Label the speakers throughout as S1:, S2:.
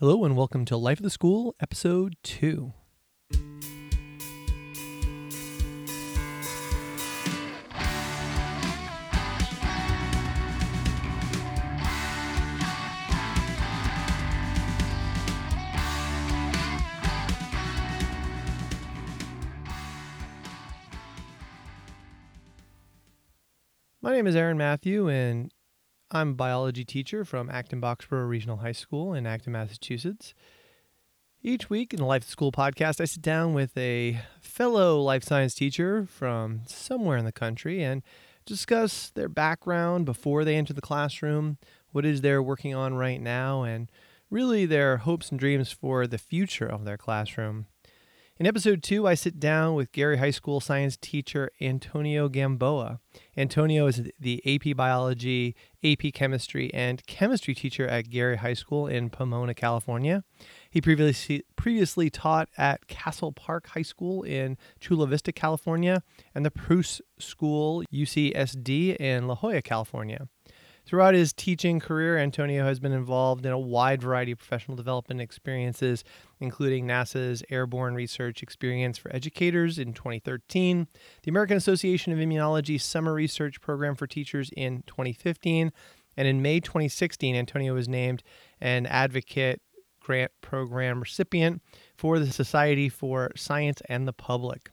S1: Hello and welcome to Life of the School, Episode 2. My name is Aaron Matthew, and I'm a biology teacher from Acton Boxborough Regional High School in Acton, Massachusetts. Each week in the Life School podcast, I sit down with a fellow life science teacher from somewhere in the country and discuss their background before they enter the classroom, what is they're working on right now, and really their hopes and dreams for the future of their classroom. In episode two, I sit down with Garey High School science teacher Antonio Gamboa. Antonio is the AP Biology, AP Chemistry, and Chemistry teacher at Garey High School in Pomona, California. He previously previously taught at Castle Park High School in Chula Vista, California, and the Preuss School UCSD in La Jolla, California. Throughout his teaching career, Antonio has been involved in a wide variety of professional development experiences, including NASA's Airborne Research Experience for Educators in 2013, the American Association of Immunology Summer Research Program for Teachers in 2015, and in May 2016, Antonio was named an advocate grant program recipient for the Society for Science and the Public.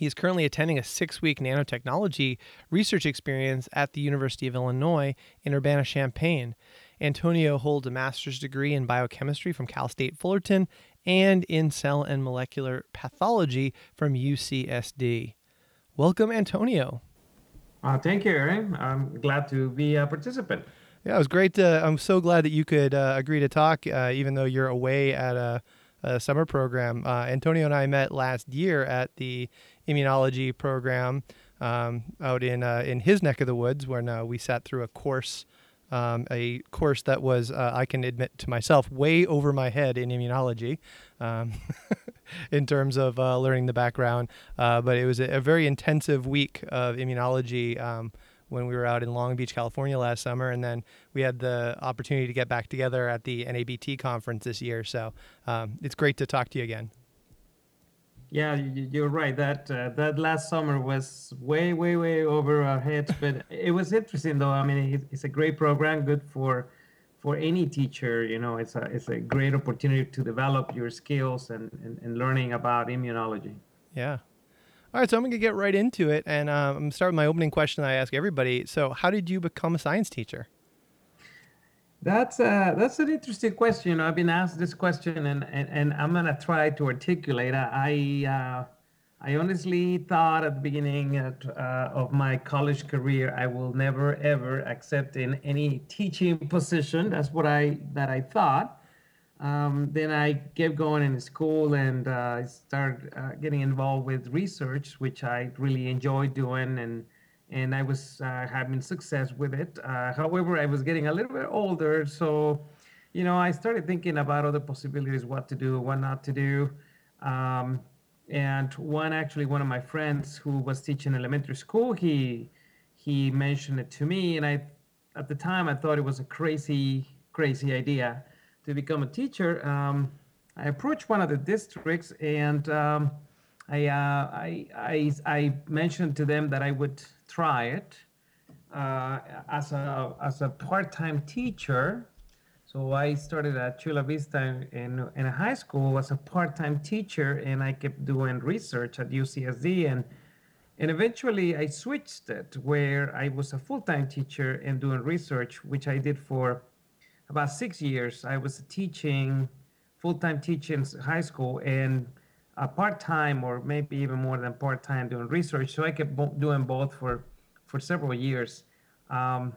S1: He is currently attending a six week nanotechnology research experience at the University of Illinois in Urbana Champaign. Antonio holds a master's degree in biochemistry from Cal State Fullerton and in cell and molecular pathology from UCSD. Welcome, Antonio.
S2: Uh, thank you, Aaron. I'm glad to be a participant.
S1: Yeah, it was great. To, I'm so glad that you could uh, agree to talk, uh, even though you're away at a, a summer program. Uh, Antonio and I met last year at the immunology program um, out in uh, in his neck of the woods, when uh, we sat through a course. Um, a course that was, uh, I can admit to myself, way over my head in immunology, um, in terms of uh, learning the background. Uh, but it was a, a, very intensive week of immunology um, when we were out in Long Beach, California last summer, and then we had the opportunity to get back together at the NABT conference this year. So um, it's great to talk to you again.
S2: Yeah, you're right. That uh, that last summer was way, way, way over our heads, but it was interesting though. I mean, it's a great program, good for for any teacher. You know, it's a it's a great opportunity to develop your skills and and, and learning about immunology.
S1: Yeah. All right, so I'm going to get right into it, and um, I'm going to start with my opening question I ask everybody. So, how did you become a science teacher?
S2: That's uh, that's an interesting question. I've been asked this question, and and, and I'm gonna try to articulate. I uh, I honestly thought at the beginning uh, of my college career I will never ever accept in any teaching position. That's what I that I thought. Um, then I kept going in school and uh, I started uh, getting involved with research, which I really enjoyed doing and and I was uh, having success with it. Uh, however, I was getting a little bit older, so you know, I started thinking about other possibilities, what to do, what not to do. Um, and one actually, one of my friends who was teaching elementary school, he he mentioned it to me, and I at the time I thought it was a crazy, crazy idea to become a teacher. Um, I approached one of the districts and. Um, I, uh, I, I, I mentioned to them that I would try it uh, as a as a part-time teacher. So I started at Chula Vista in, in a high school as a part-time teacher, and I kept doing research at UCSD, and and eventually I switched it where I was a full-time teacher and doing research, which I did for about six years. I was teaching full-time teaching high school and a part-time or maybe even more than part-time doing research. So I kept bo- doing both for for several years. Um,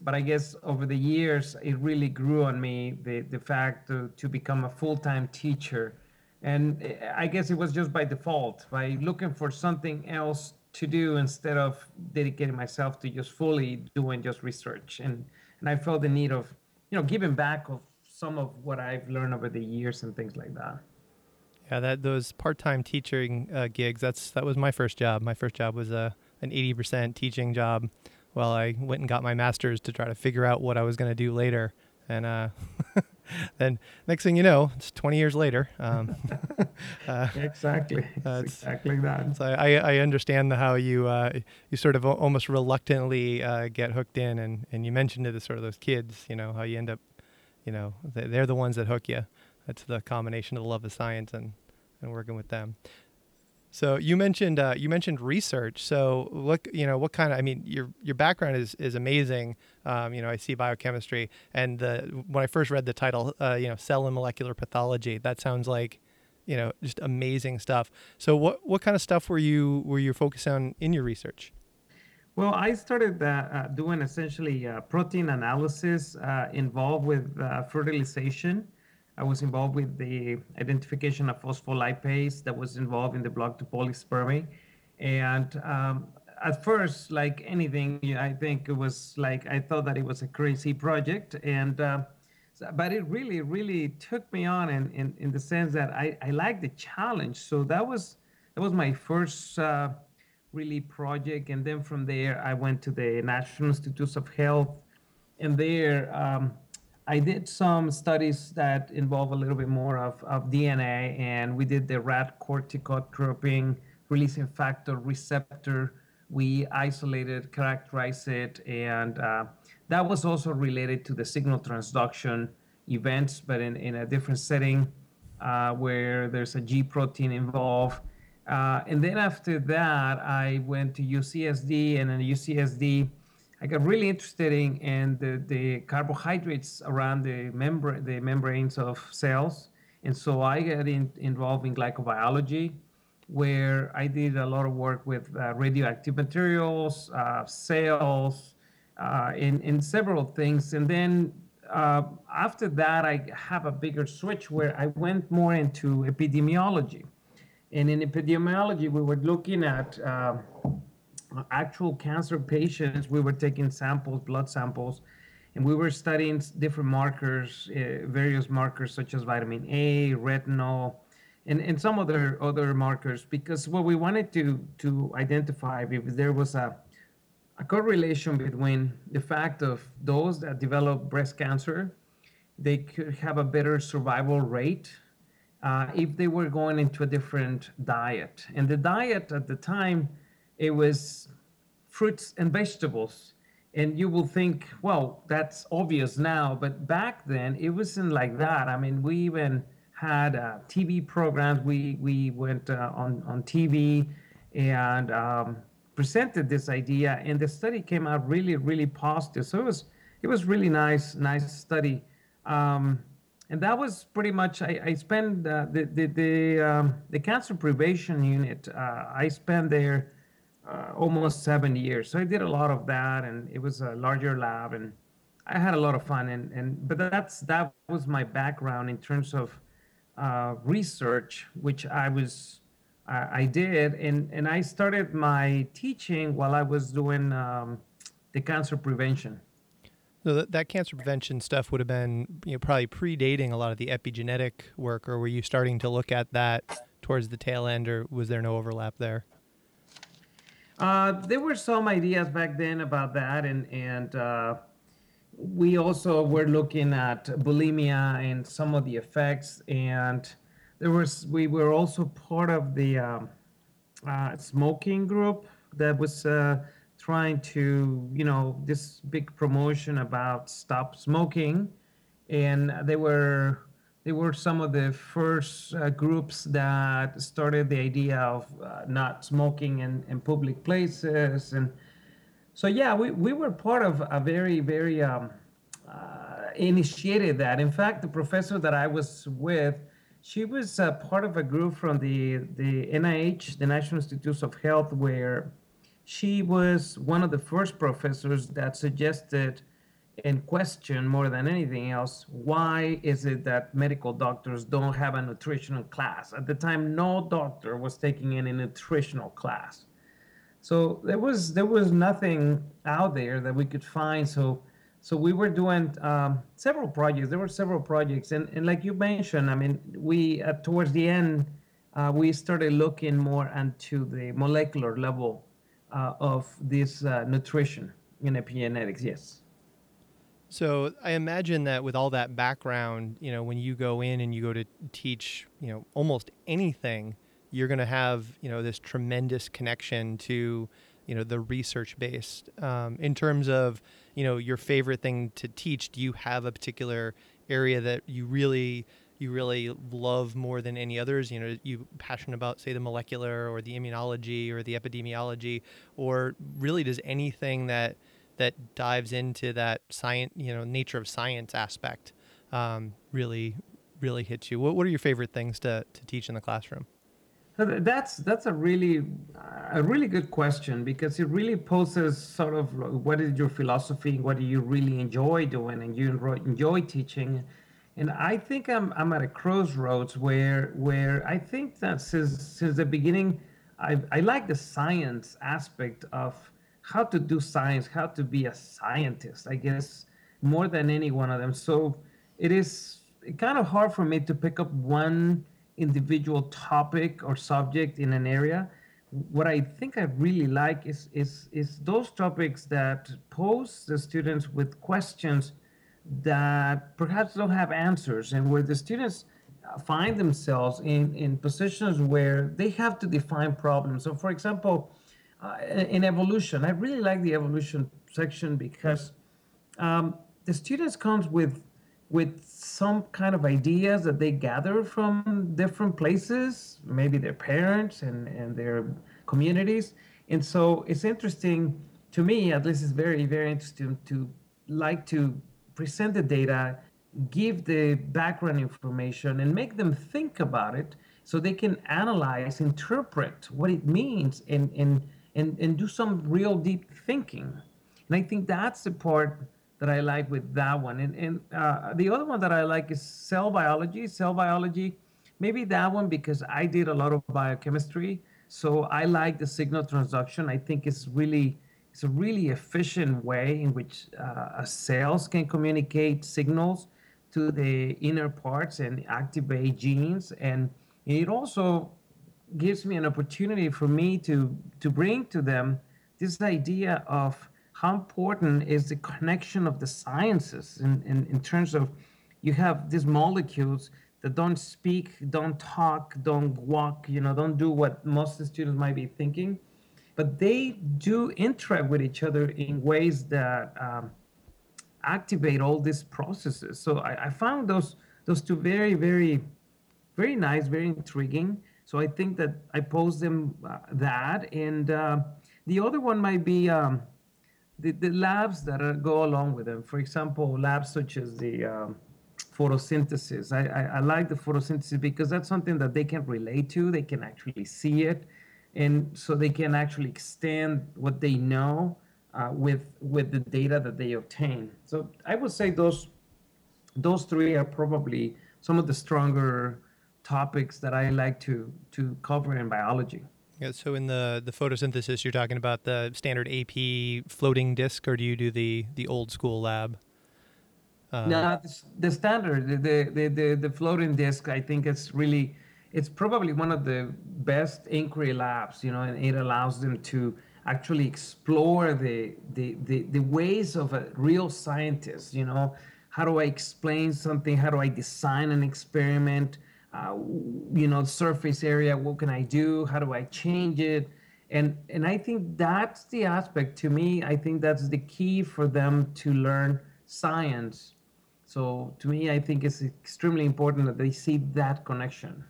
S2: but I guess over the years, it really grew on me the the fact to to become a full-time teacher, and I guess it was just by default by looking for something else to do instead of dedicating myself to just fully doing just research and and I felt the need of you know giving back of some of what I've learned over the years and things like that.
S1: Yeah, that those part-time teaching uh, gigs. That's that was my first job. My first job was a an eighty percent teaching job, while I went and got my master's to try to figure out what I was going to do later. And uh, then next thing you know, it's 20 years later. Um,
S2: uh, exactly. Uh, exactly that.
S1: So I, I understand how you uh, you sort of almost reluctantly uh, get hooked in, and, and you mentioned it as sort of those kids, you know, how you end up, you know, they're the ones that hook you. That's the combination of the love of science and, and working with them. So you mentioned uh, you mentioned research. So what you know what kind of I mean your your background is is amazing. Um, you know I see biochemistry and the when I first read the title uh, you know cell and molecular pathology that sounds like you know just amazing stuff. So what what kind of stuff were you were you focused on in your research?
S2: Well, I started uh, uh doing essentially uh, protein analysis uh, involved with fertilization I was involved with the identification of phospholipase that was involved in the block to polyspermy. And um, at first, like anything, I think it was like I thought that it was a crazy project, and uh, but it really, really took me on in, in, in the sense that I, I liked the challenge. So that was that was my first uh, really project, and then from there I went to the National Institutes of Health, and there. Um, I did some studies that involve a little bit more of, of DNA, and we did the rat corticotropin releasing factor receptor. We isolated, characterized it, and uh, that was also related to the signal transduction events, but in, in a different setting uh, where there's a G protein involved. Uh, and then after that, I went to UCSD, and in UCSD, I got really interested in, in the, the carbohydrates around the, membra- the membranes of cells. And so I got in, involved in glycobiology, where I did a lot of work with uh, radioactive materials, uh, cells, uh, in several things. And then uh, after that, I have a bigger switch where I went more into epidemiology. And in epidemiology, we were looking at uh, actual cancer patients, we were taking samples, blood samples, and we were studying different markers, uh, various markers such as vitamin A, retinol, and, and some other other markers, because what we wanted to to identify if there was a a correlation between the fact of those that develop breast cancer, they could have a better survival rate uh, if they were going into a different diet. And the diet at the time it was fruits and vegetables. And you will think, well, that's obvious now, but back then it wasn't like that. I mean, we even had uh, TV programs. We we went uh, on on TV and um, presented this idea, and the study came out really really positive. So it was it was really nice nice study. Um, and that was pretty much I, I spent uh, the the the, um, the cancer prevention unit. Uh, I spent there uh, almost seven years. So I did a lot of that, and it was a larger lab, and I had a lot of fun. And and but that's that was my background in terms of uh, research, which I was I did, and and I started my teaching while I was doing um, the cancer prevention.
S1: So that, that cancer prevention stuff would have been you know probably predating a lot of the epigenetic work, or were you starting to look at that towards the tail end, or was there no overlap there?
S2: Uh, there were some ideas back then about that, and and uh, we also were looking at bulimia and some of the effects, and there was we were also part of the um, uh, smoking group that was uh, trying to you know this big promotion about stop smoking, and they were they were some of the first uh, groups that started the idea of uh, not smoking in, in public places. And so, yeah, we, we were part of a very, very um, uh, initiated that. In fact, the professor that I was with, she was part of a group from the, the NIH, the National Institutes of Health, where she was one of the first professors that suggested in question more than anything else why is it that medical doctors don't have a nutritional class? At the time no doctor was taking any nutritional class. So there was there was nothing out there that we could find. So so we were doing um, several projects. There were several projects. And, and like you mentioned i mean we uh, towards the end uh, we started looking more into the molecular level uh, of this uh, nutrition in epigenetics yes
S1: So I imagine that with all that background, you know, when you go in and you go to teach, you know, almost anything, you're going to have, you know, this tremendous connection to, you know, the research based. Um, in terms of, you know, your favorite thing to teach, do you have a particular area that you really you really love more than any others? You know, you passionate about say the molecular or the immunology or the epidemiology, or really does anything that that dives into that science, you know, nature of science aspect um, really really hits you? What what are your favorite things to to teach in the classroom?
S2: That's that's a really a really good question because it really poses sort of what is your philosophy, and what do you really enjoy doing, and you enjoy teaching, and I think I'm I'm at a crossroads where where I think that since since the beginning, I I like the science aspect of how to do science, how to be a scientist. I guess more than any one of them. So it is kind of hard for me to pick up one individual topic or subject in an area what i think i really like is is is those topics that pose the students with questions that perhaps don't have answers and where the students find themselves in in positions where they have to define problems so for example uh, in evolution i really like the evolution section because um, the students comes with with some kind of ideas that they gather from different places, maybe their parents and, and their communities. And so it's interesting to me, at least it's very, very interesting to like to present the data, give the background information, and make them think about it so they can analyze, interpret what it means, and, and, and, and do some real deep thinking. And I think that's the part that I like with that one. And, and uh, the other one that I like is cell biology. Cell biology, maybe that one because I did a lot of biochemistry. So I like the signal transduction. I think it's really it's a really efficient way in which uh, cells can communicate signals to the inner parts and activate genes. And it also gives me an opportunity for me to to bring to them this idea of how important is the connection of the sciences in, in, in terms of you have these molecules that don't speak, don't talk, don't walk, you know, don't do what most of the students might be thinking, but they do interact with each other in ways that um, activate all these processes. So I, I, found those those two very, very, very nice, very intriguing. So I think that I pose them uh, that, and uh, the other one might be. Um, the, the labs that are, go along with them. For example, labs such as the um, photosynthesis. I, I, I, like the photosynthesis because that's something that they can relate to. They can actually see it, and so they can actually extend what they know uh, with with the data that they obtain. So I would say those those three are probably some of the stronger topics that I like to to cover in biology.
S1: Yeah, so in the the photosynthesis, you're talking about the standard AP floating disk, or do you do the the old school lab?
S2: Uh, no, the, the standard, the, the the the floating disk. I think it's really, it's probably one of the best inquiry labs. You know, and it allows them to actually explore the the the, the ways of a real scientist. You know, how do I explain something? How do I design an experiment? Uh, you know surface area what can i do how do i change it and and i think that's the aspect to me i think that's the key for them to learn science so to me i think it's extremely important that they see that connection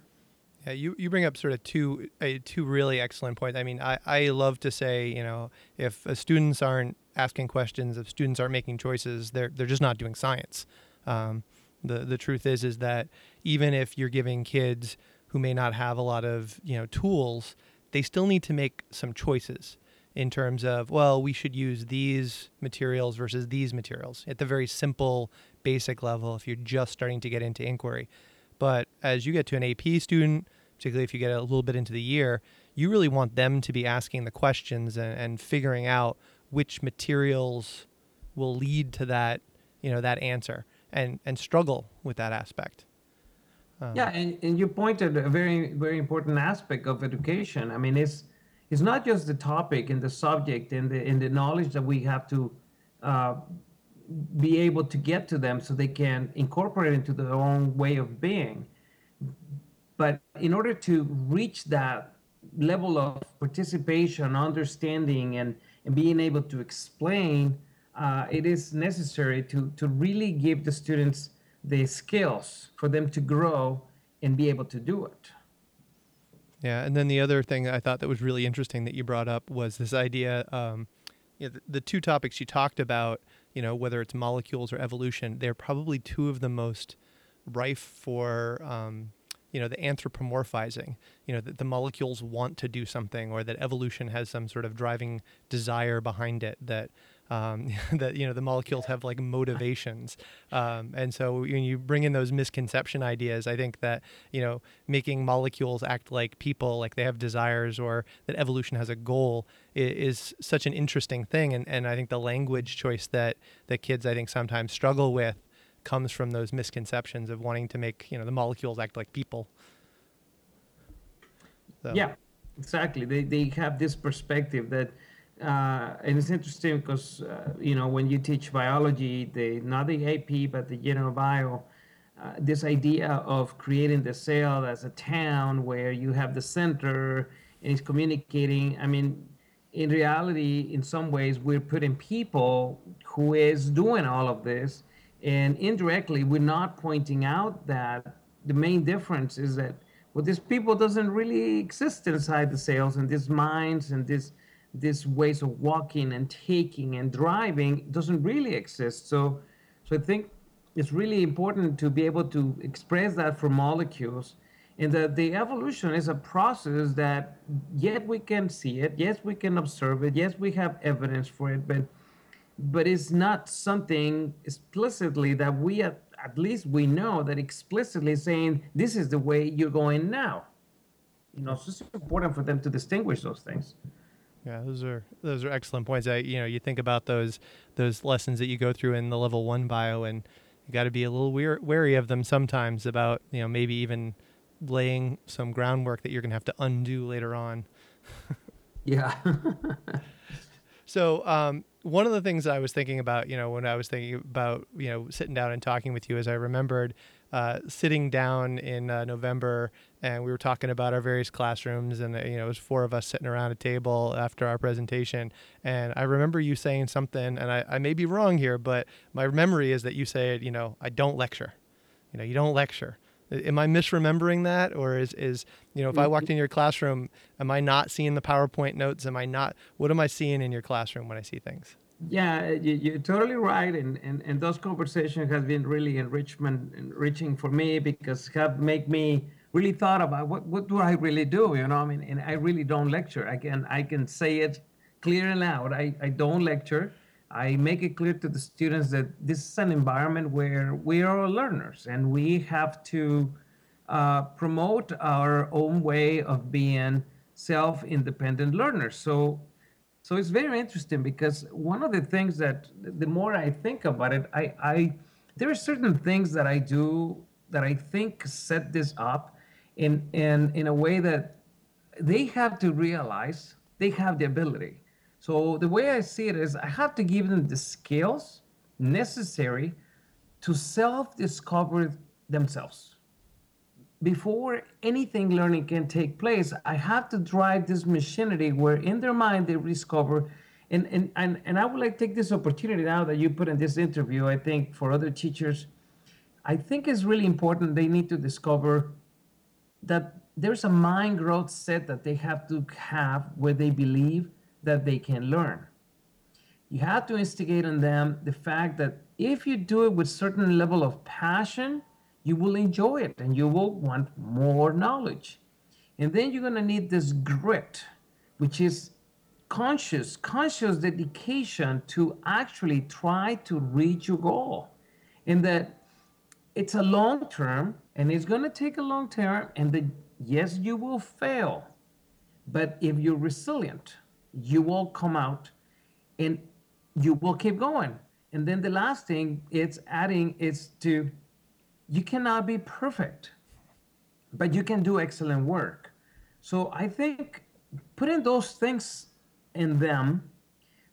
S1: yeah, you, you bring up sort of two uh, two really excellent points. I mean, I, I love to say, you know, if students aren't asking questions, if students aren't making choices, they're they're just not doing science. Um, the the truth is is that even if you're giving kids who may not have a lot of you know tools, they still need to make some choices in terms of well we should use these materials versus these materials at the very simple basic level if you're just starting to get into inquiry. But as you get to an ap student particularly if you get a little bit into the year you really want them to be asking the questions and, and figuring out which materials will lead to that you know that answer and and struggle with that aspect.
S2: Um, yeah, and, and you pointed a very very important aspect of education. I mean, it's it's not just the topic and the subject and the and the knowledge that we have to uh, be able to get to them so they can incorporate into their own way of being. But in order to reach that level of participation, understanding, and, and being able to explain, uh, it is necessary to, to really give the students the skills for them to grow and be able to do it.
S1: Yeah, and then the other thing I thought that was really interesting that you brought up was this idea. Um, you know, the, the two topics you talked about, you know, whether it's molecules or evolution, they're probably two of the most rife for um, you know the anthropomorphizing you know that the molecules want to do something or that evolution has some sort of driving desire behind it that um, that you know the molecules have like motivations. Um, and so when you bring in those misconception ideas i think that you know making molecules act like people like they have desires or that evolution has a goal is, such an interesting thing. And, and i think the language choice that that kids i think sometimes struggle with comes from those misconceptions of wanting to make you know the molecules act like people.
S2: So. yeah exactly. They, they have this perspective that uh, and it's interesting because uh, you know when you teach biology, the not the AP but the general bio, uh, this idea of creating the cell as a town where you have the center and it's communicating. I mean, in reality, in some ways, we're putting people who is doing all of this, and indirectly, we're not pointing out that the main difference is that well, these people doesn't really exist inside the cells and these minds and this these ways of walking and taking and driving doesn't really exist. So, so I think it's really important to be able to express that for molecules and that the evolution is a process that yet we can see it yes we can observe it yes we have evidence for it but but it's not something explicitly that we at, at least we know that explicitly saying this is the way you're going now you know so it's important for them to distinguish those things
S1: yeah, those are those are excellent points. I you know you think about those those lessons that you go through in the level one bio, and you got to be a little weir- wary of them sometimes about you know maybe even laying some groundwork that you're going to have to undo later on.
S2: yeah.
S1: so um, one of the things I was thinking about, you know, when I was thinking about you know sitting down and talking with you, is I remembered uh, sitting down in uh, November and we were talking about our various classrooms and you know it was four of us sitting around a table after our presentation. And I remember you saying something and I, I may be wrong here but my memory is that you said you know I don't lecture. You know you don't lecture. Am I misremembering that? Or is is you know if I mm-hmm. walked in your classroom am I not seeing the PowerPoint notes? Am I not what am I seeing in your classroom when I see things?
S2: Yeah, you, are totally right, and, and and those conversations have been really enrichment enriching for me because have make me really thought about what what do I really do, you know? I mean, and I really don't lecture. I can I can say it clear and loud. I I don't lecture. I make it clear to the students that this is an environment where we are all learners and we have to uh, promote our own way of being self-independent learners. So so it's very interesting because one of the things that the more I think about it, I, I there are certain things that I do that I think set this up in in in a way that they have to realize they have the ability. So the way I see it is I have to give them the skills necessary to self-discover themselves before anything learning can take place, I have to drive this machinery where in their mind they discover. And, and, and, and I would like to take this opportunity now that you put in this interview, I think for other teachers, I think it's really important they need to discover that there's a mind growth set that they have to have where they believe that they can learn. You have to instigate in them the fact that if you do it with certain level of passion, you will enjoy it and you will want more knowledge. And then you're going to need this grit, which is conscious, conscious dedication to actually try to reach your goal. And that it's a long term and it's going to take a long term. And that, yes, you will fail. But if you're resilient, you will come out and you will keep going. And then the last thing it's adding is to you cannot be perfect, but you can do excellent work. So I think putting those things in them,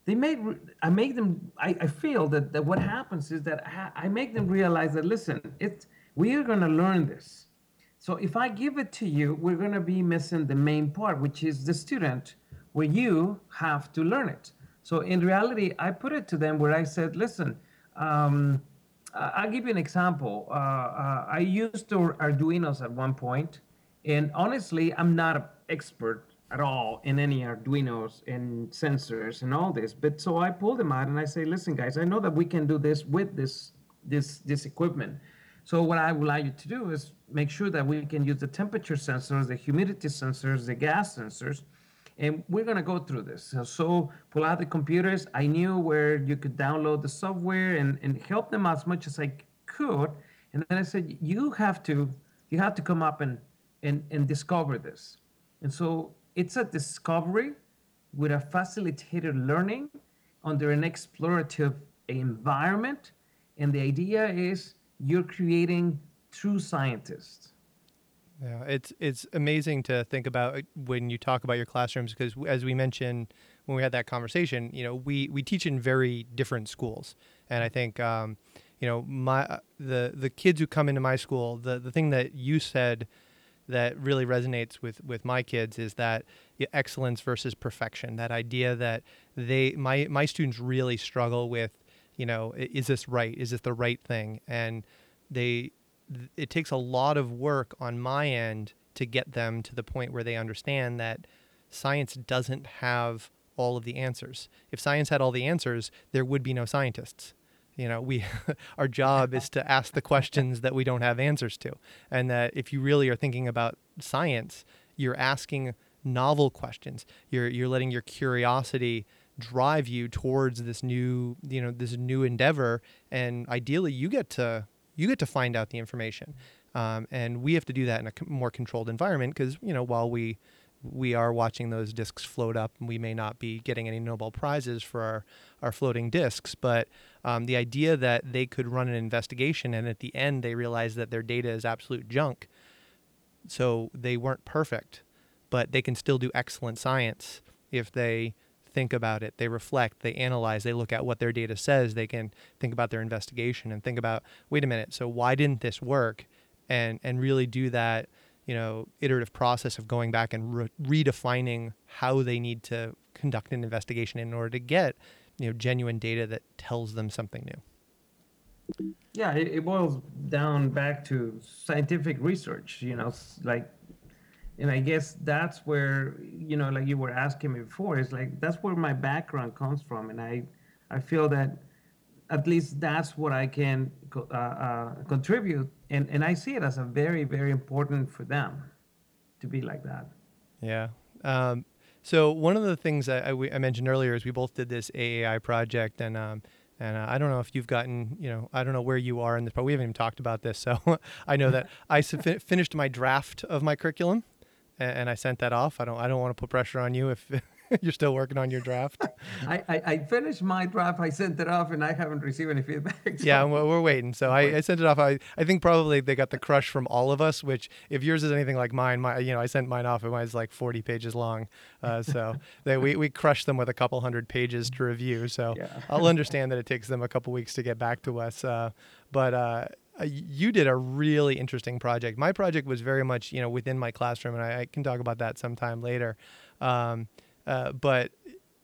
S2: they made I make them I, I feel that, that what happens is that I, I make them realize that listen, it's we are gonna learn this. So if I give it to you, we're gonna be missing the main part, which is the student, where you have to learn it. So in reality, I put it to them where I said, listen, um, I'll give you an example. Uh, uh, I used Arduinos at one point, and honestly, I'm not an expert at all in any Arduinos and sensors and all this. But so I pull them out and I say, listen, guys, I know that we can do this with this this this equipment. So what I would like you to do is make sure that we can use the temperature sensors, the humidity sensors, the gas sensors, and we're gonna go through this. So, so pull out the computers. I knew where you could download the software and, and help them as much as I could. And then I said, you have to you have to come up and and, and discover this. And so it's a discovery with a facilitated learning under an explorative environment. And the idea is you're creating true scientists.
S1: Yeah, it's it's amazing to think about uh, when you talk about your classrooms because as we mentioned when we had that conversation, you know, we we teach in very different schools, and I think um, you know my uh, the the kids who come into my school, the the thing that you said that really resonates with with my kids is that excellence versus perfection. That idea that they my my students really struggle with, you know, is this right? Is this the right thing? And they it takes a lot of work on my end to get them to the point where they understand that science doesn't have all of the answers. If science had all the answers, there would be no scientists you know we our job is to ask the questions that we don't have answers to. And that if you really are thinking about science you're asking novel questions. You're you're letting your curiosity drive you towards this new you know this new endeavor. And ideally you get to you get to find out the information. Um, and we have to do that in a more controlled environment because you know while we we are watching those discs float up and we may not be getting any Nobel Prizes for our, our floating discs, but um, the idea that they could run an investigation and at the end they realize that their data is absolute junk. So they weren't perfect, but they can still do excellent science if they think about it, they reflect, they analyze, they look at what their data says, they can think about their investigation and think about, wait a minute, so why didn't this work? And and really do that you know iterative process of going back and re- redefining how they need to conduct an investigation in order to get you know genuine data that tells them something new
S2: yeah it, it boils down back to scientific research you know like and i guess that's where you know like you were asking me before is like that's where my background comes from and i i feel that at least that's what I can uh, uh, contribute, and and I see it as a very very important for them to be like that.
S1: Yeah. Um, so one of the things I, I, mentioned earlier is we both did this AAI project, and um, and uh, I don't know if you've gotten, you know, I don't know where you are in this, but we haven't even talked about this. So I know that I finished my draft of my curriculum, and, and I sent that off. I don't I don't want to put pressure on you if You're still working on your draft.
S2: I, I, I, finished my draft. I sent it off, and I haven't received any feedback.
S1: So. Yeah, we're, we're waiting. So I, I, sent it off. I, I think probably they got the crush from all of us. Which, if yours is anything like mine, my you know I sent mine off. It was like 40 pages long. Uh, so they, we we crushed them with a couple hundred pages to review. So yeah. I'll understand that it takes them a couple weeks to get back to us. Uh, but uh, you did a really interesting project. My project was very much, you know, within my classroom, and I, I can talk about that sometime later. Um, uh, but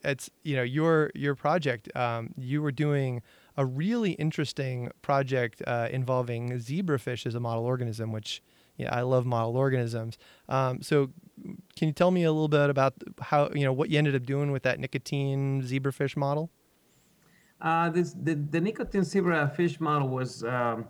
S1: it's you know your your project. Um, you were doing a really interesting project uh, involving zebrafish as a model organism, which yeah, I love model organisms. Um, so, can you tell me a little bit about how you know what you ended up doing with that nicotine zebrafish model?
S2: Uh, this the, the nicotine zebrafish model was um,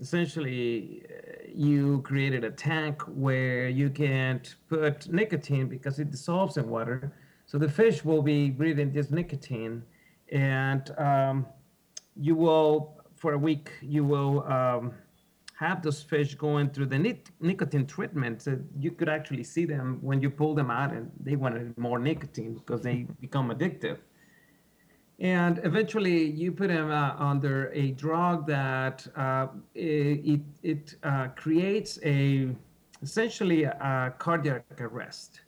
S2: essentially uh, you created a tank where you can't put nicotine because it dissolves in water so the fish will be breathing this nicotine, and um, you will, for a week, you will um, have those fish going through the nic- nicotine treatment. So you could actually see them when you pull them out, and they wanted more nicotine because they become addictive. And eventually, you put them uh, under a drug that uh, it it uh, creates a essentially a cardiac arrest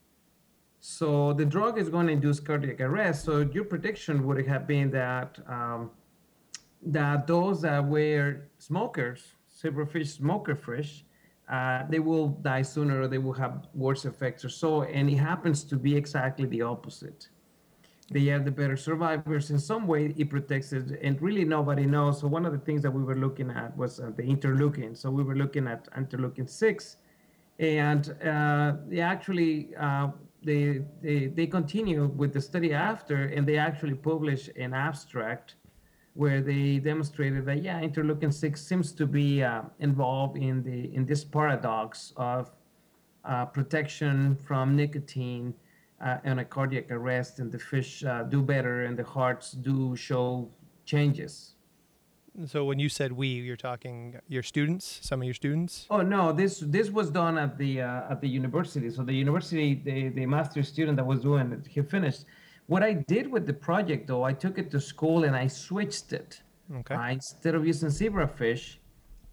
S2: So the drug is going to induce cardiac arrest. So your prediction would have been that um, that those that were smokers, zebrafish smoker fish, uh, they will die sooner or they will have worse effects or so. And it happens to be exactly the opposite. They are the better survivors. In some way, it protects it, and really nobody knows. So one of the things that we were looking at was uh, the interleukin. So we were looking at interleukin six, and uh, they actually uh, they, they they continue with the study after, and they actually publish an abstract where they demonstrated that yeah, interleukin six seems to be uh, involved in the in this paradox of uh, protection from nicotine uh, and a cardiac arrest, and the fish uh, do better, and the hearts do show changes.
S1: So when you said we, you're talking your students, some of your students.
S2: Oh no, this this was done at the uh, at the university. So the university, the the master student that was doing it, he finished what I did with the project, though, I took it to school and I switched it. Okay. Uh, instead of using zebrafish,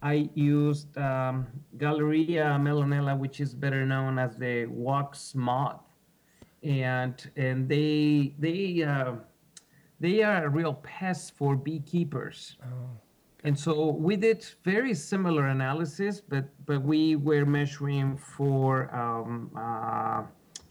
S2: I used um, Galleria mellonella, which is better known as the wax moth, and and they they uh, they are a real pest for beekeepers. Oh. And so we did very similar analysis, but but we were measuring for um, uh,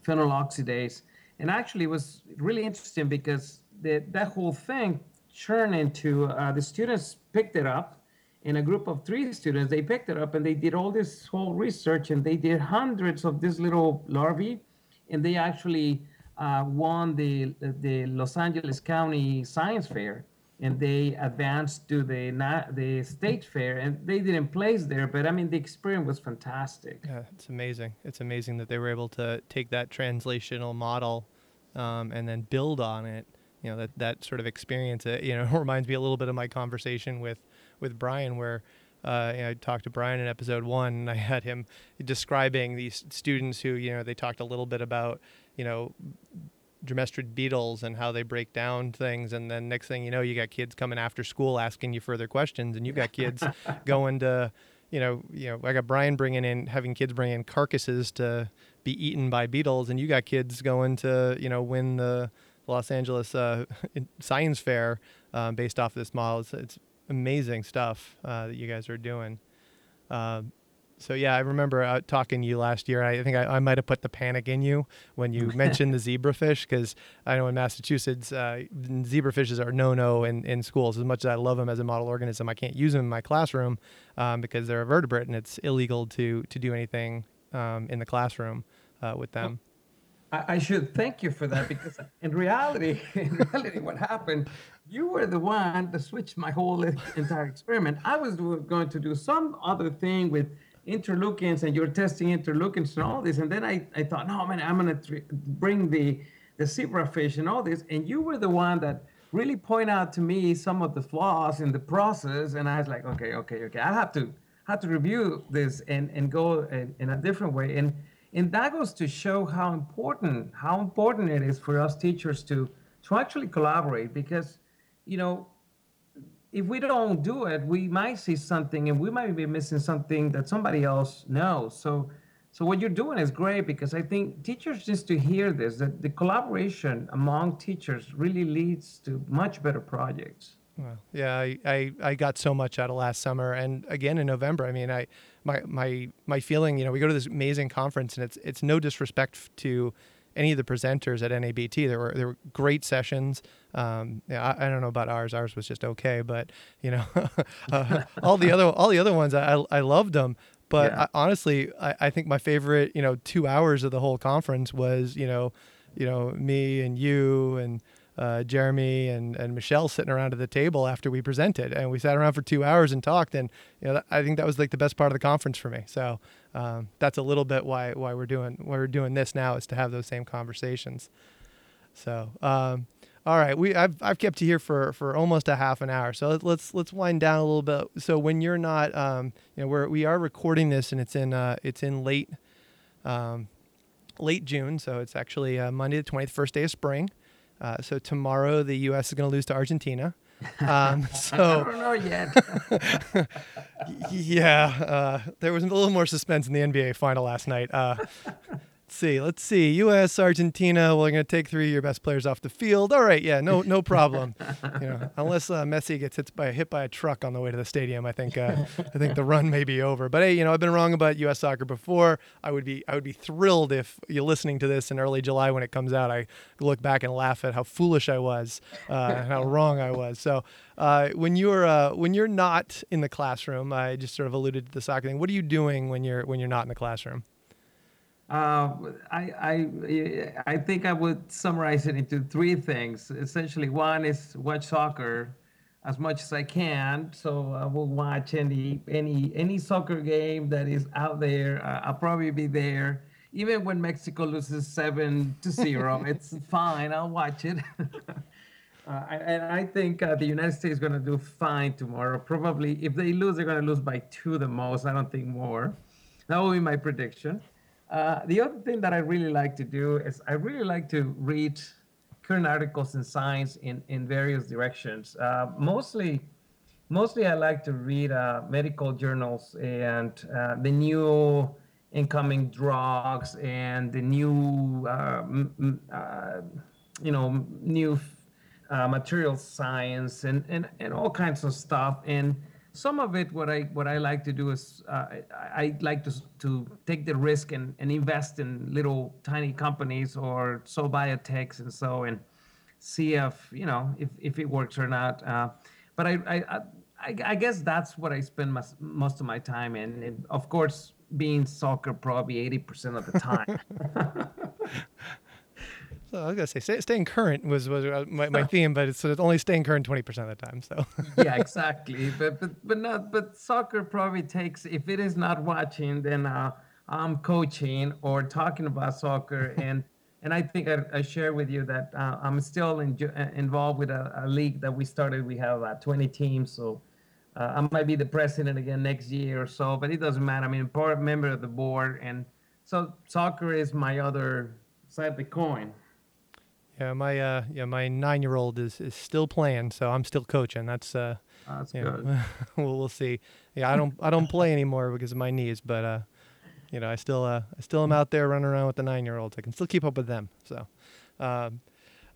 S2: phenol oxidase and actually it was really interesting because the, that whole thing turned into uh, the students picked it up in a group of three students they picked it up and they did all this whole research and they did hundreds of these little larvae and they actually uh, won the the los angeles county science fair and they advanced to the the state fair and they didn't place there but i mean the experience was fantastic.
S1: Yeah it's amazing. It's amazing that they were able to take that translational model um, and then build on it. You know that that sort of experience it you know reminds me a little bit of my conversation with with brian where uh, I talked to Brian in episode one, and I had him describing these students who, you know, they talked a little bit about, you know, Dermestid beetles and how they break down things. And then next thing you know, you got kids coming after school asking you further questions, and you got kids going to, you know, you know, I got Brian bringing in having kids bring in carcasses to be eaten by beetles, and you got kids going to, you know, win the Los Angeles uh, Science Fair um, based off of this model. It's, it's amazing stuff uh, that you guys are doing. Uh, so yeah, I remember uh, talking to you last year. I think I, I might have put the panic in you when you mentioned the zebrafish because I know in Massachusetts, uh, zebrafishes are no-no in, in schools. As much as I love them as a model organism, I can't use them in my classroom um, because they're a vertebrate and it's illegal to to do anything um, in the classroom uh, with them.
S2: I, I should thank you for that because in reality, in reality, what happened you were the one that switched my whole entire experiment. I was going to do some other thing with interleukins and you're testing interleukins and all this. And then I, I thought, no, man, I'm going to bring the, the zebrafish and all this. And you were the one that really point out to me some of the flaws in the process. And I was like, okay, okay, okay, I have to have to review this and, and go in, in a different way. And, and that goes to show how important, how important it is for us teachers to, to actually collaborate because, you know, if we don't do it, we might see something and we might be missing something that somebody else knows. So, so what you're doing is great because I think teachers just to hear this that the collaboration among teachers really leads to much better projects.
S1: Well, yeah, I, I, I got so much out of last summer and again in November. I mean, I my my my feeling, you know, we go to this amazing conference and it's it's no disrespect to any of the presenters at NABT. There were there were great sessions. Um, yeah, I, I, don't know about ours. Ours was just okay, but you know, uh, all the other all the other ones, I I loved them. But yeah. I, honestly, I, I think my favorite, you know, two hours of the whole conference was, you know, you know, me and you and uh, Jeremy and, and Michelle sitting around at the table after we presented, and we sat around for two hours and talked. And you know, I think that was like the best part of the conference for me. So um, that's a little bit why why we're doing why we're doing this now is to have those same conversations. So. Um, all right, we I've, I've kept you here for, for almost a half an hour, so let's let's wind down a little bit. So when you're not, um, you know, we're we are recording this and it's in uh, it's in late, um, late June, so it's actually uh, Monday the twentieth, first day of spring. Uh, so tomorrow the U.S. is going to lose to Argentina.
S2: Um, so I don't know yet.
S1: yeah, uh, there was a little more suspense in the NBA final last night. Uh, see. Let's see. U.S. Argentina. We're going to take three of your best players off the field. All right. Yeah. No. No problem. you know, unless uh, Messi gets hit by hit by a truck on the way to the stadium, I think uh, I think the run may be over. But hey, you know, I've been wrong about U.S. soccer before. I would be I would be thrilled if you're listening to this in early July when it comes out. I look back and laugh at how foolish I was uh, and how wrong I was. So uh, when you're uh, when you're not in the classroom, I just sort of alluded to the soccer thing. What are you doing when you're when you're not in the classroom?
S2: Uh, I, I, I think I would summarize it into three things. Essentially, one is watch soccer as much as I can. So I will watch any any any soccer game that is out there. Uh, I'll probably be there, even when Mexico loses seven to zero. it's fine. I'll watch it. uh, and I think uh, the United States is going to do fine tomorrow. Probably, if they lose, they're going to lose by two the most. I don't think more. That will be my prediction. Uh, the other thing that I really like to do is I really like to read current articles in science in, in various directions. Uh, mostly, mostly I like to read uh, medical journals and uh, the new incoming drugs and the new, uh, uh, you know, new material science and, and, and all kinds of stuff. And some of it what i what i like to do is uh, I, I, like to to take the risk and, and invest in little tiny companies or so biotechs and so and see if you know if, if it works or not uh, but I, I I, I guess that's what I spend most, most of my time in. And of course, being soccer probably 80% of the time.
S1: So I was gonna say stay, staying current was was uh, my, my theme, but it's, it's only staying current twenty percent of the time. So
S2: yeah, exactly. But but but not but soccer probably takes if it is not watching, then uh, I'm coaching or talking about soccer, and and I think I, I share with you that uh, I'm still in, uh, involved with a, a, league that we started. We have uh, 20 teams, so uh, I might be the president again next year or so, but it doesn't matter. I mean, part member of the board, and so soccer is my other side of the coin.
S1: Yeah, my uh, yeah, my nine year old is, is still playing, so I'm still coaching. That's uh,
S2: that's good.
S1: Know, we'll we'll see. Yeah, I don't I don't play anymore because of my knees, but uh, you know, I still uh, I still am out there running around with the nine year olds. I can still keep up with them. So, um,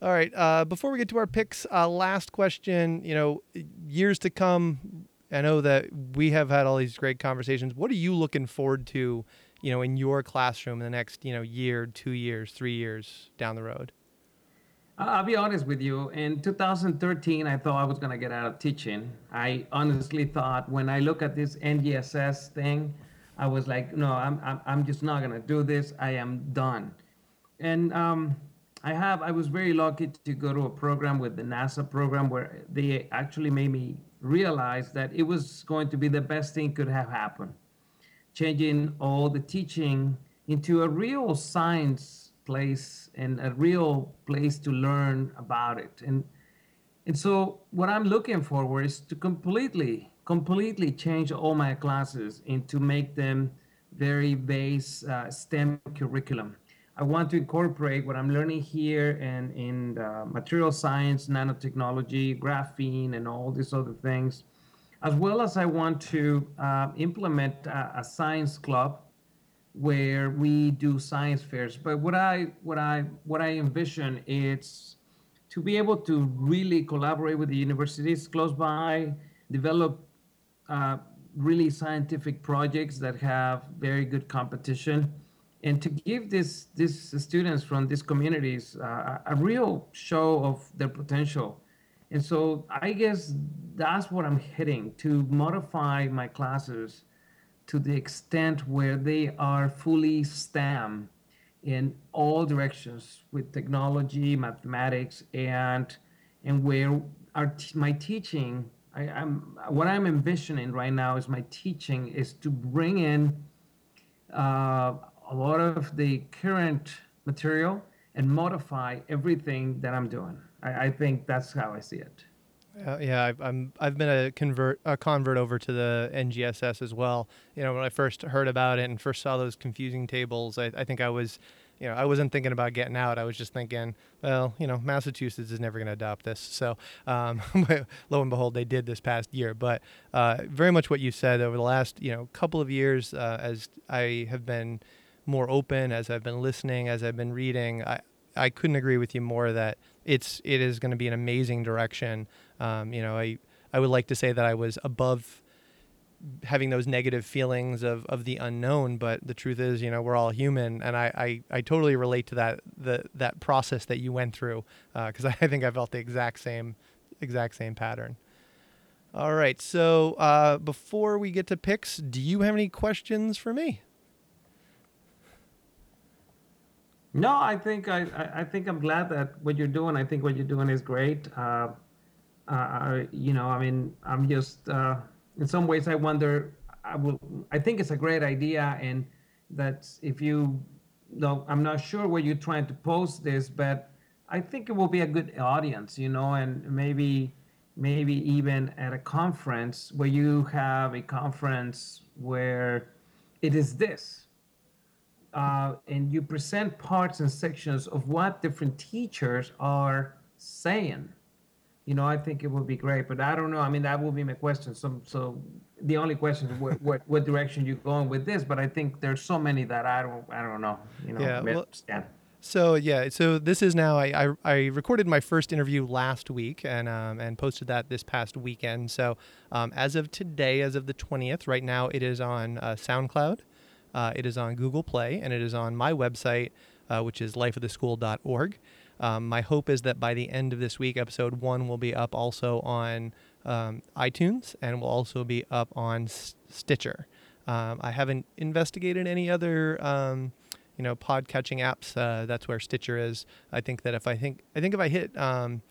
S1: all right. Uh, before we get to our picks, uh, last question. You know, years to come. I know that we have had all these great conversations. What are you looking forward to? You know, in your classroom in the next you know year, two years, three years down the road.
S2: I'll be honest with you. In 2013, I thought I was going to get out of teaching. I honestly thought when I look at this NGSS thing, I was like, no, I'm, I'm, I'm just not going to do this. I am done. And um, I have, I was very lucky to go to a program with the NASA program where they actually made me realize that it was going to be the best thing could have happened. Changing all the teaching into a real science place and a real place to learn about it. And and so what I'm looking for is to completely, completely change all my classes and to make them very base uh, STEM curriculum. I want to incorporate what I'm learning here and in material science, nanotechnology, graphene, and all these other things, as well as I want to uh, implement a science club where we do science fairs. But what I what I what I envision is to be able to really collaborate with the universities close by, develop uh, really scientific projects that have very good competition, and to give this these students from these communities uh, a real show of their potential. And so I guess that's what I'm hitting to modify my classes to the extent where they are fully STEM in all directions with technology, mathematics, and and where our my teaching, I, am what I'm envisioning right now is my teaching is to bring in uh, a lot of the current material and modify everything that I'm doing. I, I think that's how I see it.
S1: Uh, yeah, I've, I'm I've been a convert a convert over to the NGSS as well. You know, when I first heard about it and first saw those confusing tables, I, I think I was, you know, I wasn't thinking about getting out. I was just thinking, well, you know, Massachusetts is never going to adopt this. So, um, lo and behold, they did this past year. But uh, very much what you said over the last, you know, couple of years, uh, as I have been more open, as I've been listening, as I've been reading, I, I couldn't agree with you more that it's it is going to be an amazing direction. Um, you know, I I would like to say that I was above having those negative feelings of, of the unknown, but the truth is, you know, we're all human, and I, I, I totally relate to that the that process that you went through because uh, I think I felt the exact same exact same pattern. All right, so uh, before we get to picks, do you have any questions for me?
S2: No, I think I, I think I'm glad that what you're doing. I think what you're doing is great. Uh, uh, I, you know, I mean, I'm just uh, in some ways I wonder. I will. I think it's a great idea, and that if you, no, I'm not sure where you're trying to post this, but I think it will be a good audience, you know, and maybe maybe even at a conference where you have a conference where it is this uh, and you present parts and sections of what different teachers are saying. You know, I think it would be great, but I don't know. I mean, that will be my question. So, so the only question is what, what, what direction you're going with this? But I think there's so many that I don't, I don't know. You know,
S1: yeah. Well, so yeah, so this is now. I, I, I recorded my first interview last week and um, and posted that this past weekend. So um, as of today, as of the twentieth, right now it is on uh, SoundCloud. Uh, it is on Google Play and it is on my website, uh, which is lifeoftheschool.org. Um, my hope is that by the end of this week, episode one will be up also on um, iTunes and will also be up on S- Stitcher. Um, I haven't investigated any other, um, you know, pod catching apps. Uh, that's where Stitcher is. I think that if I think I think if I hit um,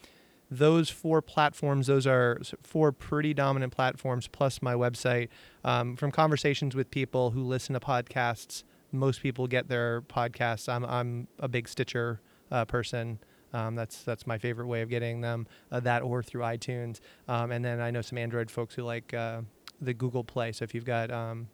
S1: those four platforms, those are four pretty dominant platforms, plus my website. Um, from conversations with people who listen to podcasts, most people get their podcasts. I'm, I'm a big Stitcher uh, person. Um, that's that's my favorite way of getting them. Uh, that or through iTunes. Um, and then I know some Android folks who like uh, the Google Play. So if you've got um,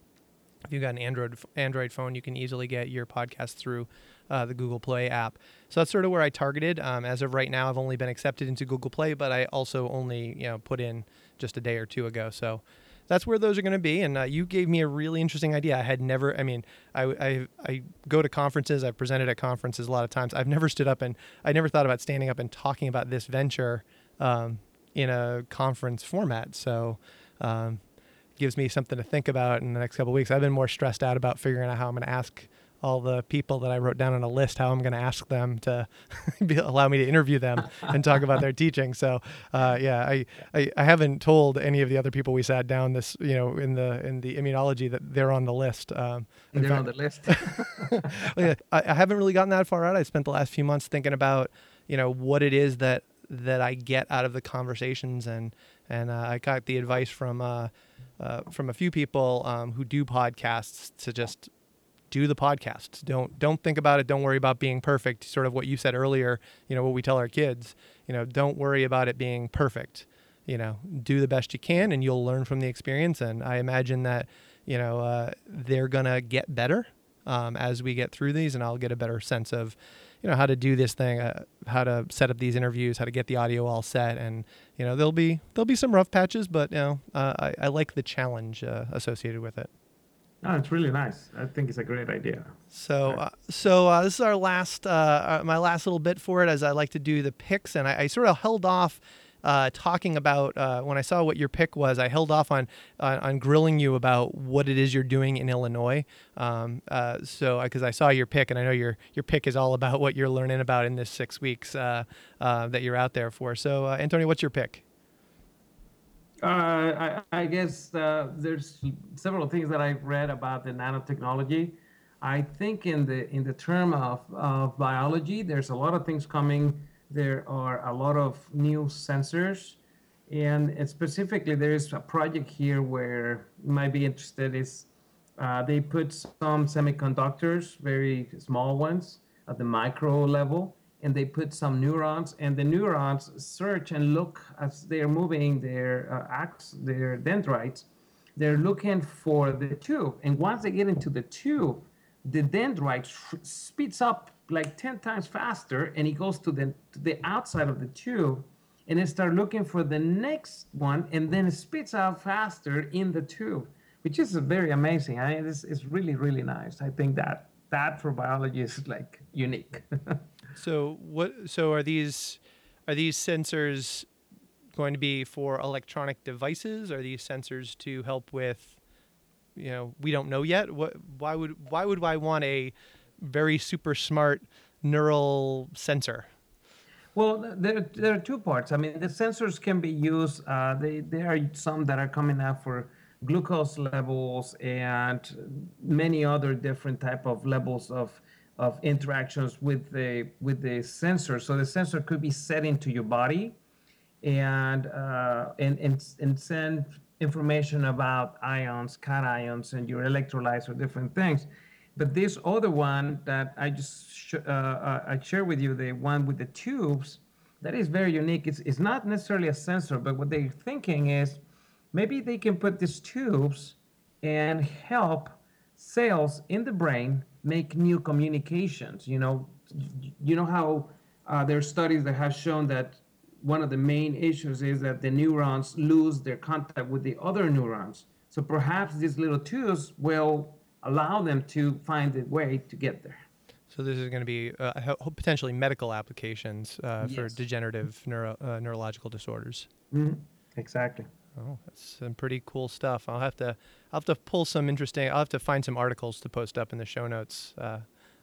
S1: if you've got an Android Android phone, you can easily get your podcast through uh, the Google Play app. So that's sort of where I targeted. Um, as of right now, I've only been accepted into Google Play, but I also only you know put in just a day or two ago. So that's where those are going to be. And uh, you gave me a really interesting idea. I had never, I mean, I, I, I, go to conferences, I've presented at conferences a lot of times. I've never stood up and I never thought about standing up and talking about this venture um, in a conference format. So, um, gives me something to think about in the next couple weeks. I've been more stressed out about figuring out how I'm going to ask all the people that I wrote down on a list how I'm going to ask them to be, allow me to interview them and talk about their teaching. So uh, yeah, I, I, I haven't told any of the other people we sat down this you know in the in the immunology that they're on the list. Um,
S2: they're fact, on the list.
S1: I, I haven't really gotten that far out. I spent the last few months thinking about you know what it is that that I get out of the conversations and and uh, I got the advice from uh, uh, from a few people um, who do podcasts to just do the podcast. Don't don't think about it. Don't worry about being perfect. Sort of what you said earlier. You know what we tell our kids. You know, don't worry about it being perfect. You know, do the best you can, and you'll learn from the experience. And I imagine that you know uh, they're gonna get better um, as we get through these, and I'll get a better sense of you know how to do this thing, uh, how to set up these interviews, how to get the audio all set, and you know there'll be there'll be some rough patches, but you know uh, I, I like the challenge uh, associated with it.
S2: No, it's really nice. I think it's a great idea.
S1: So, uh, so uh, this is our last, uh, uh, my last little bit for it, as I like to do the picks, and I, I sort of held off uh, talking about uh, when I saw what your pick was. I held off on on grilling you about what it is you're doing in Illinois. Um, so, because I saw your pick, and I know your your pick is all about what you're learning about in this six weeks that you're out there for. So, Antonio, what's your pick?
S2: Uh, I, I, guess uh, there's several things that I've read about the nanotechnology. I think in the in the term of, of biology, there's a lot of things coming. There are a lot of new sensors, and specifically there is a project here where you might be interested. Is uh, they put some semiconductors, very small ones, at the micro level, and they put some neurons and the neurons search and look as they're moving their uh, acts their dendrites. They're looking for the tube and once they get into the tube the dendrite speeds up like 10 times faster and it goes to the to the outside of the tube and it start looking for the next one and then it spits out faster in the tube which is very amazing. I mean, it's, it's really really nice. I think that that for biology is like unique.
S1: so what? So are these are these sensors going to be for electronic devices? Are these sensors to help with? You know, we don't know yet. What? Why would why would I want a very super smart neural sensor?
S2: Well, there, there are two parts. I mean, the sensors can be used. Uh, they, there are some that are coming out for glucose levels and many other different type of levels of of interactions with the with the sensor. So the sensor could be set into your body, and uh, and, and and send information about ions, cations, and your electrolytes or different things. But this other one that I just sh- uh, uh, I share with you, the one with the tubes, that is very unique. It's, it's not necessarily a sensor, but what they're thinking is maybe they can put these tubes and help cells in the brain make new communications. You know, you know how uh, there are studies that have shown that one of the main issues is that the neurons lose their contact with the other neurons. So perhaps these little tubes will allow them to find a way to get there.
S1: So this is going to be uh, potentially medical applications uh, yes. for degenerative neuro, uh, neurological disorders.
S2: Mm-hmm. Exactly.
S1: Oh, that's some pretty cool stuff. I'll have to I'll have to pull some interesting. I'll have to find some articles to post up in the show notes uh,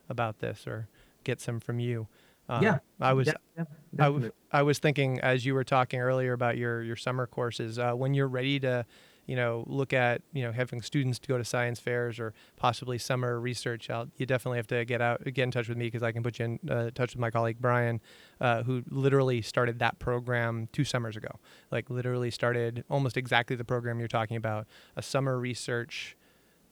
S1: about this, or get some from you.
S2: Um, yeah,
S1: I was
S2: yeah, yeah,
S1: I, w- I was thinking as you were talking earlier about your your summer courses. Uh, when you're ready to you know, look at, you know, having students to go to science fairs or possibly summer research out, you definitely have to get out, get in touch with me because I can put you in uh, touch with my colleague Brian, uh, who literally started that program two summers ago. Like literally started almost exactly the program you're talking about, a summer research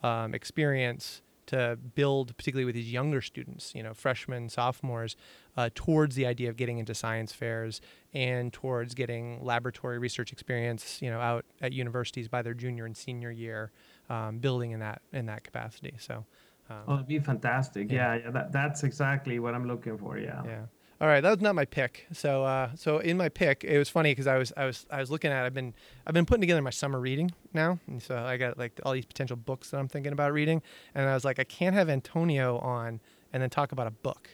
S1: um, experience to build, particularly with these younger students, you know, freshmen, sophomores, uh, towards the idea of getting into science fairs and towards getting laboratory research experience, you know, out at universities by their junior and senior year, um, building in that in that capacity. So,
S2: um, oh, it'd be fantastic. Yeah, yeah, yeah that, that's exactly what I'm looking for. Yeah.
S1: Yeah. All right, that was not my pick. So, uh, so in my pick, it was funny because I was, I was, I was looking at. I've been, I've been putting together my summer reading now, and so I got like all these potential books that I'm thinking about reading, and I was like, I can't have Antonio on and then talk about a book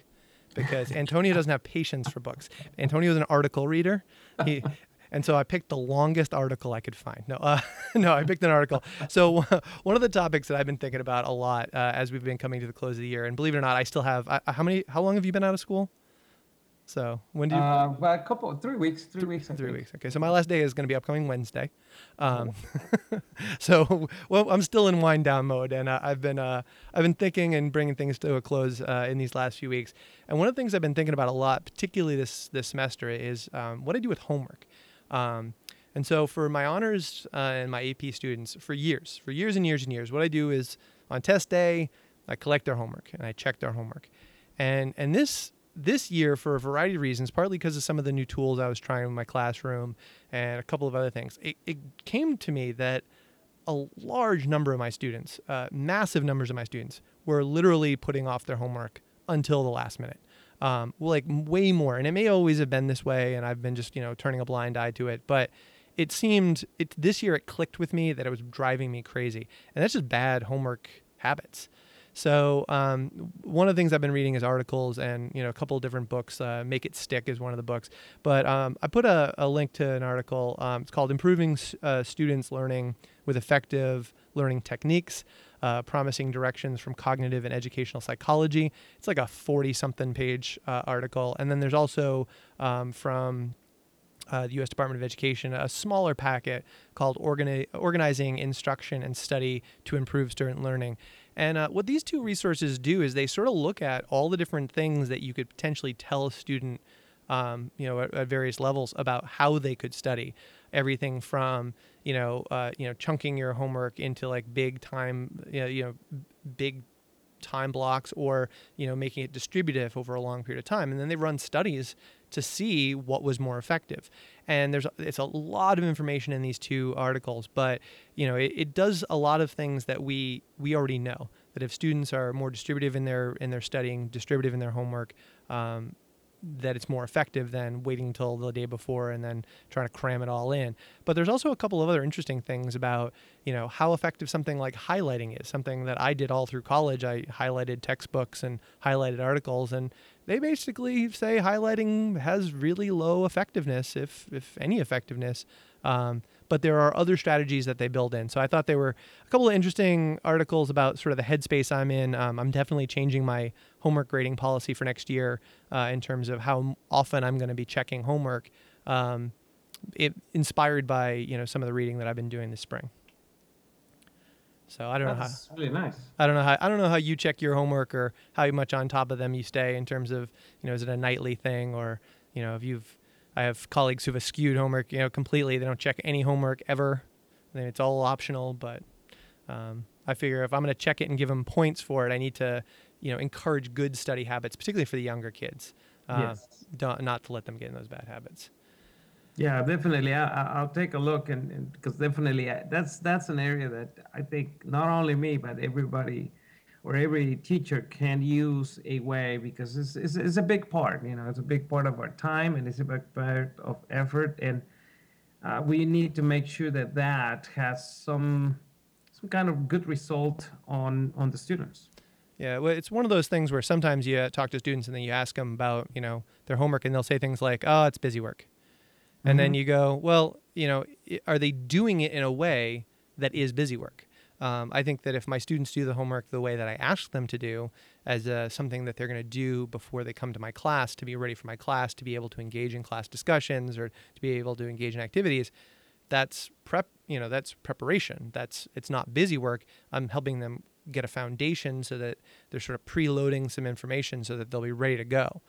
S1: because Antonio doesn't have patience for books. Antonio is an article reader. He, and so I picked the longest article I could find. No, uh, no, I picked an article. So one of the topics that I've been thinking about a lot uh, as we've been coming to the close of the year, and believe it or not, I still have. How many? How long have you been out of school? So when do you?
S2: Uh, well, a couple, three weeks, three weeks.
S1: I three think. weeks. Okay, so my last day is going to be upcoming Wednesday. Um, oh. so well, I'm still in wind down mode, and uh, I've been uh, I've been thinking and bringing things to a close uh, in these last few weeks. And one of the things I've been thinking about a lot, particularly this this semester, is um, what I do with homework. Um, and so for my honors uh, and my AP students, for years, for years and years and years, what I do is on test day, I collect their homework and I check their homework. And and this this year, for a variety of reasons, partly because of some of the new tools I was trying in my classroom and a couple of other things, it, it came to me that a large number of my students, uh, massive numbers of my students, were literally putting off their homework until the last minute. Um, like way more. And it may always have been this way, and I've been just, you know, turning a blind eye to it. But it seemed it this year it clicked with me that it was driving me crazy. And that's just bad homework habits. So um, one of the things I've been reading is articles and you know a couple of different books. Uh, Make It Stick is one of the books, but um, I put a, a, link to an article. Um, it's called "Improving uh, Students Learning with Effective Learning Techniques." Uh, promising directions from cognitive and educational psychology. It's like a 40 something page uh, article. And then there's also um, from uh, the U.S. Department of Education a smaller packet called Organi- Organizing Instruction and Study to Improve Student Learning. And uh, what these two resources do is they sort of look at all the different things that you could potentially tell a student, um, you know, at, at, various levels about how they could study. Everything from you know, uh, you know, chunking your homework into like big time, you know, you know big time blocks or you know making it distributive over a long period of time and then they run studies to see what was more effective. And there's it's a lot of information in these two articles but you know it, it does a lot of things that we we already know that if students are more distributive in their in their studying distributive in their homework um, that it's more effective than waiting until the day before and then trying to cram it all in. But there's also a couple of other interesting things about, you know, how effective something like highlighting is. Something that I did all through college. I highlighted textbooks and highlighted articles and they basically say highlighting has really low effectiveness, if if any effectiveness. Um, but there are other strategies that they build in. So I thought there were a couple of interesting articles about sort of the headspace I'm in. Um, I'm definitely changing my homework grading policy for next year uh, in terms of how often I'm going to be checking homework. Um, it, inspired by you know some of the reading that I've been doing this spring. So I don't
S2: That's
S1: know
S2: how. really nice.
S1: I don't know how I don't know how you check your homework or how much on top of them you stay in terms of you know is it a nightly thing or you know if you've I have colleagues who have skewed homework, you know, completely. They don't check any homework ever. I mean, it's all optional, but um, I figure if I'm going to check it and give them points for it, I need to, you know, encourage good study habits, particularly for the younger kids. Uh,
S2: yes.
S1: Not to let them get in those bad habits.
S2: Yeah, definitely. I, will take a look, and because definitely uh, that's that's an area that I think not only me but everybody or every teacher can use a way because it's, it's, it's, a big part you know it's a big part of our time and it's a big part of effort. And uh, we need to make sure that that has some some kind of good result on on the students.
S1: Yeah well it's one of those things where sometimes you talk to students and then you ask them about you know their homework and they'll say things like oh it's busy work. And mm-hmm. then you go well you know are they doing it in a way that is busy work um, I think that if my students do the homework the way that I ask them to do, as uh, something that they're going to do before they come to my class to be ready for my class, to be able to engage in class discussions or to be able to engage in activities, that's prep. You know, that's preparation. That's it's not busy work. I'm helping them get a foundation so that they're sort of preloading some information so that they'll be ready to go.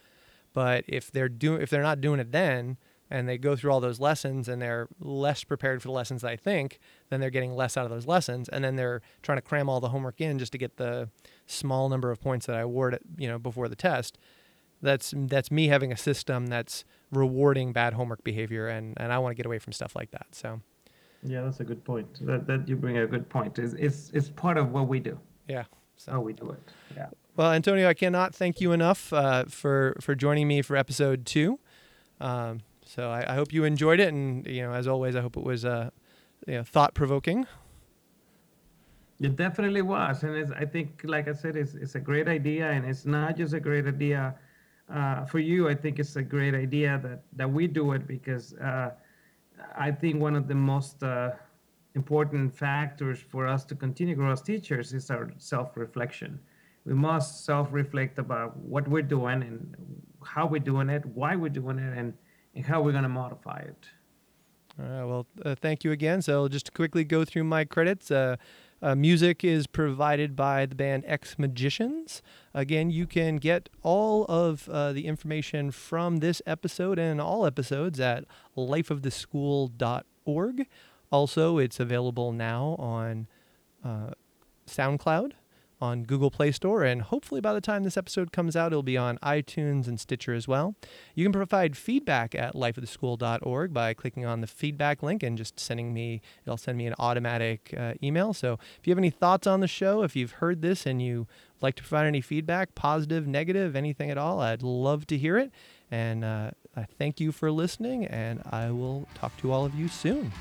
S1: But if they're doing if they're not doing it then, and they go through all those lessons and they're less prepared for the lessons I think, then they're getting less out of those lessons. And then they're trying to cram all the homework in just to get the small number of points that I award it, you know, before the test. That's that's me having a system that's rewarding bad homework behavior and, and I want to get away from stuff like that. So
S2: Yeah, that's a good point. That that you bring a good point. Is it's, it's part of what we do.
S1: Yeah.
S2: So how we do it. Yeah.
S1: Well, Antonio, I cannot thank you enough uh, for for joining me for episode two. Um, so I, I, hope you enjoyed it, and you know, as always, I hope it was uh, you know, thought provoking.
S2: It definitely was, and I think, like I said, it's it's a great idea, and it's not just a great idea uh, for you. I think it's a great idea that that we do it because uh, I think one of the most uh, important factors for us to continue grow as teachers is our self-reflection. We must self-reflect about what we're doing and how we're doing it, why we're doing it, and and how we're going to modify it.
S1: All right. Well, uh, thank you again. So, just quickly go through my credits. Uh, uh, music is provided by the band X Magicians. Again, you can get all of uh, the information from this episode and all episodes at lifeoftheschool.org. Also, it's available now on uh, SoundCloud on Google Play Store, and hopefully by the time this episode comes out, it'll be on iTunes and Stitcher as well. You can provide feedback at lifeoftheschool.org by clicking on the feedback link and just sending me, it'll send me an automatic uh, email. So if you have any thoughts on the show, if you've heard this and you like to provide any feedback, positive, negative, anything at all, I'd love to hear it. And uh, I thank you for listening, and I will talk to all of you soon.